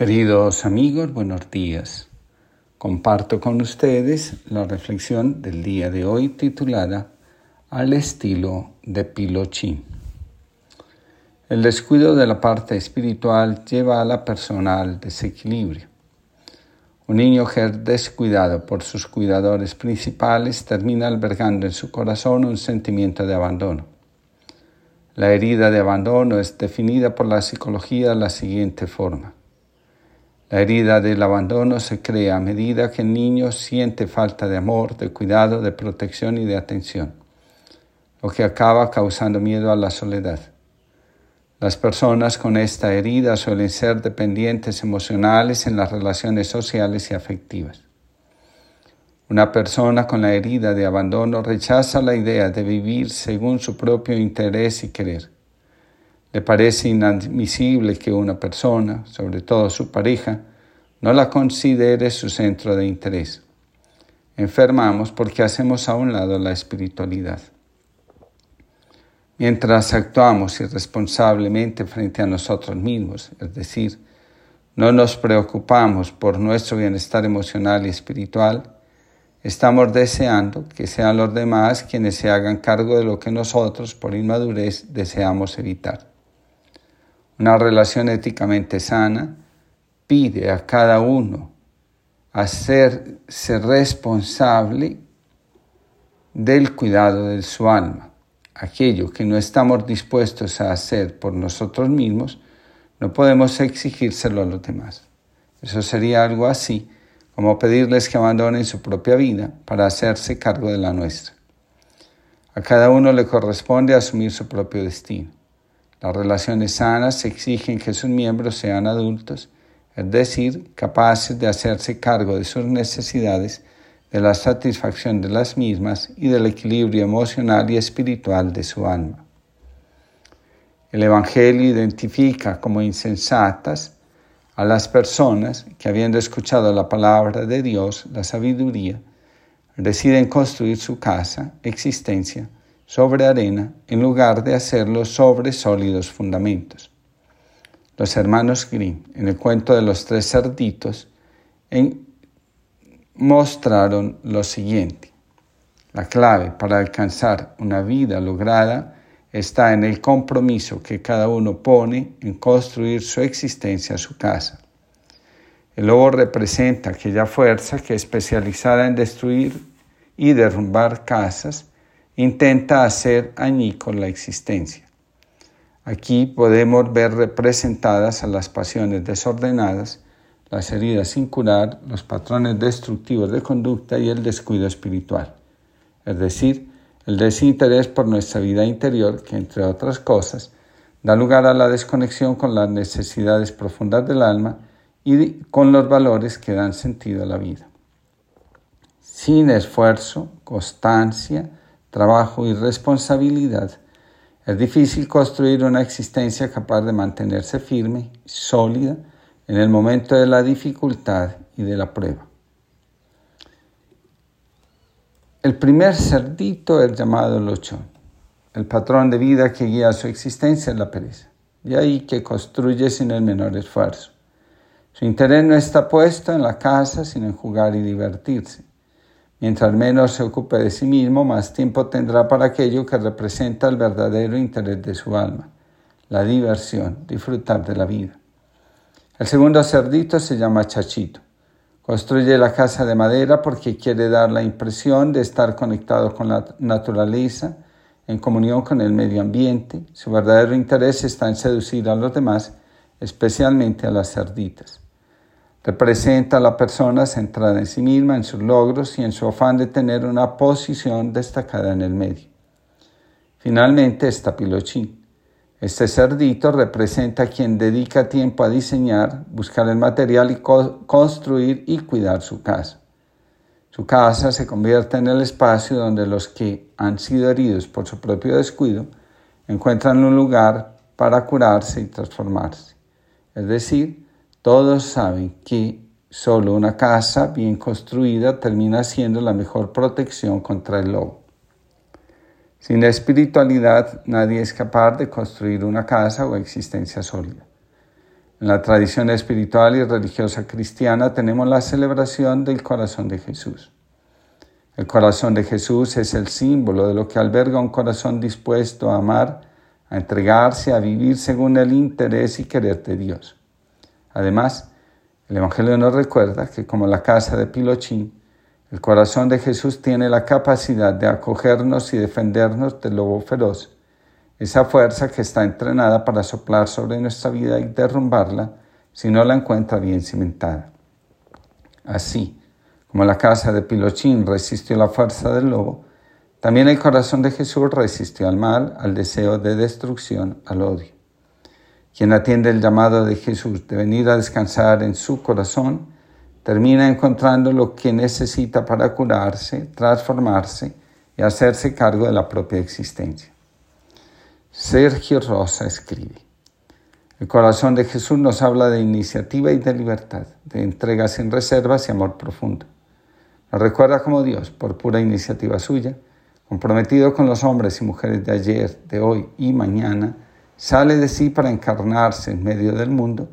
Queridos amigos, buenos días. Comparto con ustedes la reflexión del día de hoy titulada Al estilo de Pilochín. El descuido de la parte espiritual lleva a la persona al desequilibrio. Un niño que es descuidado por sus cuidadores principales termina albergando en su corazón un sentimiento de abandono. La herida de abandono es definida por la psicología de la siguiente forma. La herida del abandono se crea a medida que el niño siente falta de amor, de cuidado, de protección y de atención, lo que acaba causando miedo a la soledad. Las personas con esta herida suelen ser dependientes emocionales en las relaciones sociales y afectivas. Una persona con la herida de abandono rechaza la idea de vivir según su propio interés y querer le parece inadmisible que una persona, sobre todo su pareja, no la considere su centro de interés. Enfermamos porque hacemos a un lado la espiritualidad. Mientras actuamos irresponsablemente frente a nosotros mismos, es decir, no nos preocupamos por nuestro bienestar emocional y espiritual, estamos deseando que sean los demás quienes se hagan cargo de lo que nosotros, por inmadurez, deseamos evitar. Una relación éticamente sana pide a cada uno hacerse responsable del cuidado de su alma. Aquello que no estamos dispuestos a hacer por nosotros mismos, no podemos exigírselo a los demás. Eso sería algo así como pedirles que abandonen su propia vida para hacerse cargo de la nuestra. A cada uno le corresponde asumir su propio destino. Las relaciones sanas exigen que sus miembros sean adultos, es decir, capaces de hacerse cargo de sus necesidades, de la satisfacción de las mismas y del equilibrio emocional y espiritual de su alma. El Evangelio identifica como insensatas a las personas que habiendo escuchado la palabra de Dios, la sabiduría, deciden construir su casa, existencia, sobre arena en lugar de hacerlo sobre sólidos fundamentos. Los hermanos Grimm, en el cuento de los tres cerditos, mostraron lo siguiente. La clave para alcanzar una vida lograda está en el compromiso que cada uno pone en construir su existencia, su casa. El lobo representa aquella fuerza que especializada en destruir y derrumbar casas intenta hacer añicos la existencia. Aquí podemos ver representadas a las pasiones desordenadas, las heridas sin curar, los patrones destructivos de conducta y el descuido espiritual, es decir, el desinterés por nuestra vida interior que, entre otras cosas, da lugar a la desconexión con las necesidades profundas del alma y con los valores que dan sentido a la vida. Sin esfuerzo, constancia, trabajo y responsabilidad, es difícil construir una existencia capaz de mantenerse firme y sólida en el momento de la dificultad y de la prueba. El primer cerdito es llamado lochón. El patrón de vida que guía su existencia es la pereza, y ahí que construye sin el menor esfuerzo. Su interés no está puesto en la casa, sino en jugar y divertirse. Mientras menos se ocupe de sí mismo, más tiempo tendrá para aquello que representa el verdadero interés de su alma, la diversión, disfrutar de la vida. El segundo cerdito se llama Chachito. Construye la casa de madera porque quiere dar la impresión de estar conectado con la naturaleza, en comunión con el medio ambiente. Su verdadero interés está en seducir a los demás, especialmente a las cerditas. Representa a la persona centrada en sí misma, en sus logros y en su afán de tener una posición destacada en el medio. Finalmente está Pilochín. Este cerdito representa a quien dedica tiempo a diseñar, buscar el material y construir y cuidar su casa. Su casa se convierte en el espacio donde los que han sido heridos por su propio descuido encuentran un lugar para curarse y transformarse. Es decir, todos saben que solo una casa bien construida termina siendo la mejor protección contra el lobo. Sin espiritualidad nadie es capaz de construir una casa o existencia sólida. En la tradición espiritual y religiosa cristiana tenemos la celebración del corazón de Jesús. El corazón de Jesús es el símbolo de lo que alberga un corazón dispuesto a amar, a entregarse, a vivir según el interés y querer de Dios. Además, el Evangelio nos recuerda que como la casa de Pilochín, el corazón de Jesús tiene la capacidad de acogernos y defendernos del lobo feroz, esa fuerza que está entrenada para soplar sobre nuestra vida y derrumbarla si no la encuentra bien cimentada. Así, como la casa de Pilochín resistió la fuerza del lobo, también el corazón de Jesús resistió al mal, al deseo de destrucción, al odio. Quien atiende el llamado de Jesús de venir a descansar en su corazón, termina encontrando lo que necesita para curarse, transformarse y hacerse cargo de la propia existencia. Sergio Rosa escribe, el corazón de Jesús nos habla de iniciativa y de libertad, de entrega sin reservas y amor profundo. Nos recuerda como Dios, por pura iniciativa suya, comprometido con los hombres y mujeres de ayer, de hoy y mañana, sale de sí para encarnarse en medio del mundo,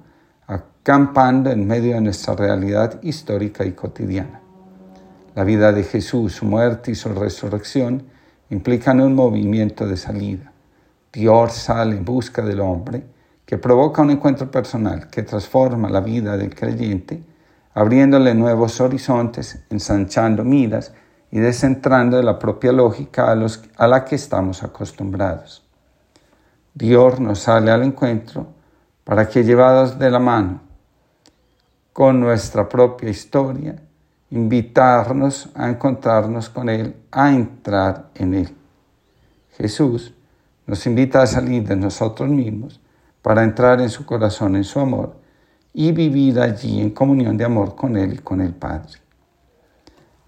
acampando en medio de nuestra realidad histórica y cotidiana. La vida de Jesús, su muerte y su resurrección implican un movimiento de salida. Dios sale en busca del hombre, que provoca un encuentro personal que transforma la vida del creyente abriéndole nuevos horizontes, ensanchando miras y descentrando de la propia lógica a la que estamos acostumbrados. Dios nos sale al encuentro para que llevados de la mano con nuestra propia historia, invitarnos a encontrarnos con Él, a entrar en Él. Jesús nos invita a salir de nosotros mismos para entrar en su corazón, en su amor, y vivir allí en comunión de amor con Él y con el Padre.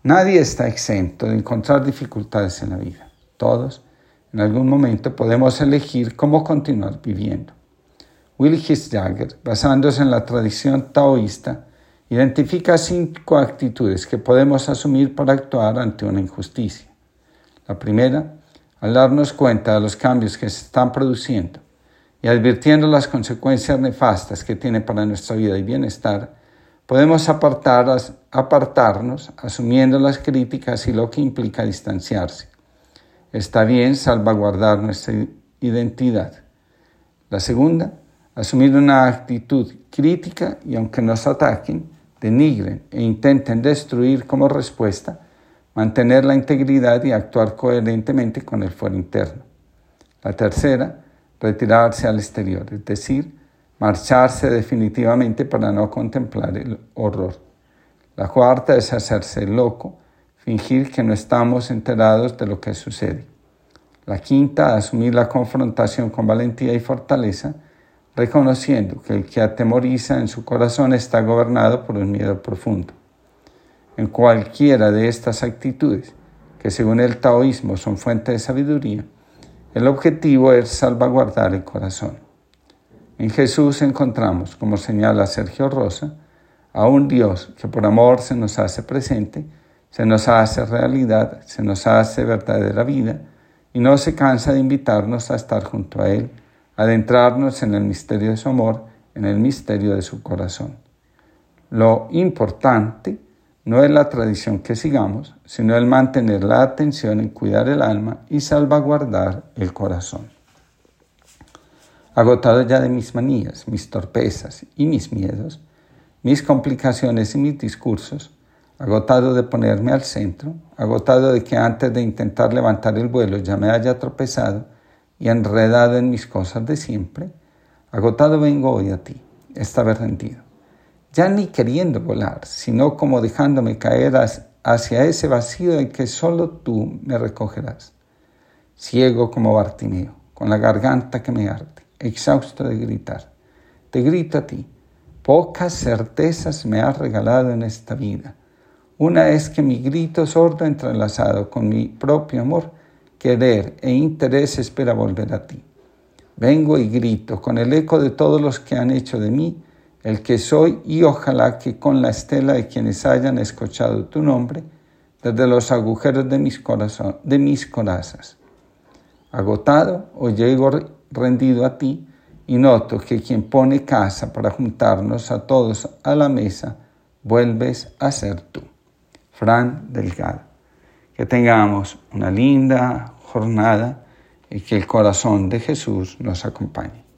Nadie está exento de encontrar dificultades en la vida. Todos, en algún momento, podemos elegir cómo continuar viviendo. Willy Jagger, basándose en la tradición taoísta, identifica cinco actitudes que podemos asumir para actuar ante una injusticia. La primera, al darnos cuenta de los cambios que se están produciendo, y advirtiendo las consecuencias nefastas que tiene para nuestra vida y bienestar, podemos apartar, apartarnos asumiendo las críticas y lo que implica distanciarse. Está bien salvaguardar nuestra identidad. La segunda, asumir una actitud crítica y aunque nos ataquen, denigren e intenten destruir como respuesta, mantener la integridad y actuar coherentemente con el fuero interno. La tercera, retirarse al exterior, es decir, marcharse definitivamente para no contemplar el horror. La cuarta es hacerse loco, fingir que no estamos enterados de lo que sucede. La quinta, asumir la confrontación con valentía y fortaleza, reconociendo que el que atemoriza en su corazón está gobernado por un miedo profundo. En cualquiera de estas actitudes, que según el taoísmo son fuente de sabiduría, el objetivo es salvaguardar el corazón. En Jesús encontramos, como señala Sergio Rosa, a un Dios que por amor se nos hace presente, se nos hace realidad, se nos hace verdadera vida y no se cansa de invitarnos a estar junto a Él, adentrarnos en el misterio de su amor, en el misterio de su corazón. Lo importante no es la tradición que sigamos, sino el mantener la atención en cuidar el alma y salvaguardar el corazón. Agotado ya de mis manías, mis torpezas y mis miedos, mis complicaciones y mis discursos, agotado de ponerme al centro, agotado de que antes de intentar levantar el vuelo ya me haya tropezado y enredado en mis cosas de siempre, agotado vengo hoy a ti, esta vez rendido ya ni queriendo volar, sino como dejándome caer hacia ese vacío en que solo tú me recogerás. Ciego como Bartimeo, con la garganta que me arde, exhausto de gritar. Te grito a ti, pocas certezas me has regalado en esta vida. Una es que mi grito sordo entrelazado con mi propio amor, querer e interés espera volver a ti. Vengo y grito con el eco de todos los que han hecho de mí el que soy y ojalá que con la estela de quienes hayan escuchado tu nombre desde los agujeros de mis, de mis corazas. Agotado o llego rendido a ti y noto que quien pone casa para juntarnos a todos a la mesa, vuelves a ser tú. Fran Delgado. Que tengamos una linda jornada y que el corazón de Jesús nos acompañe.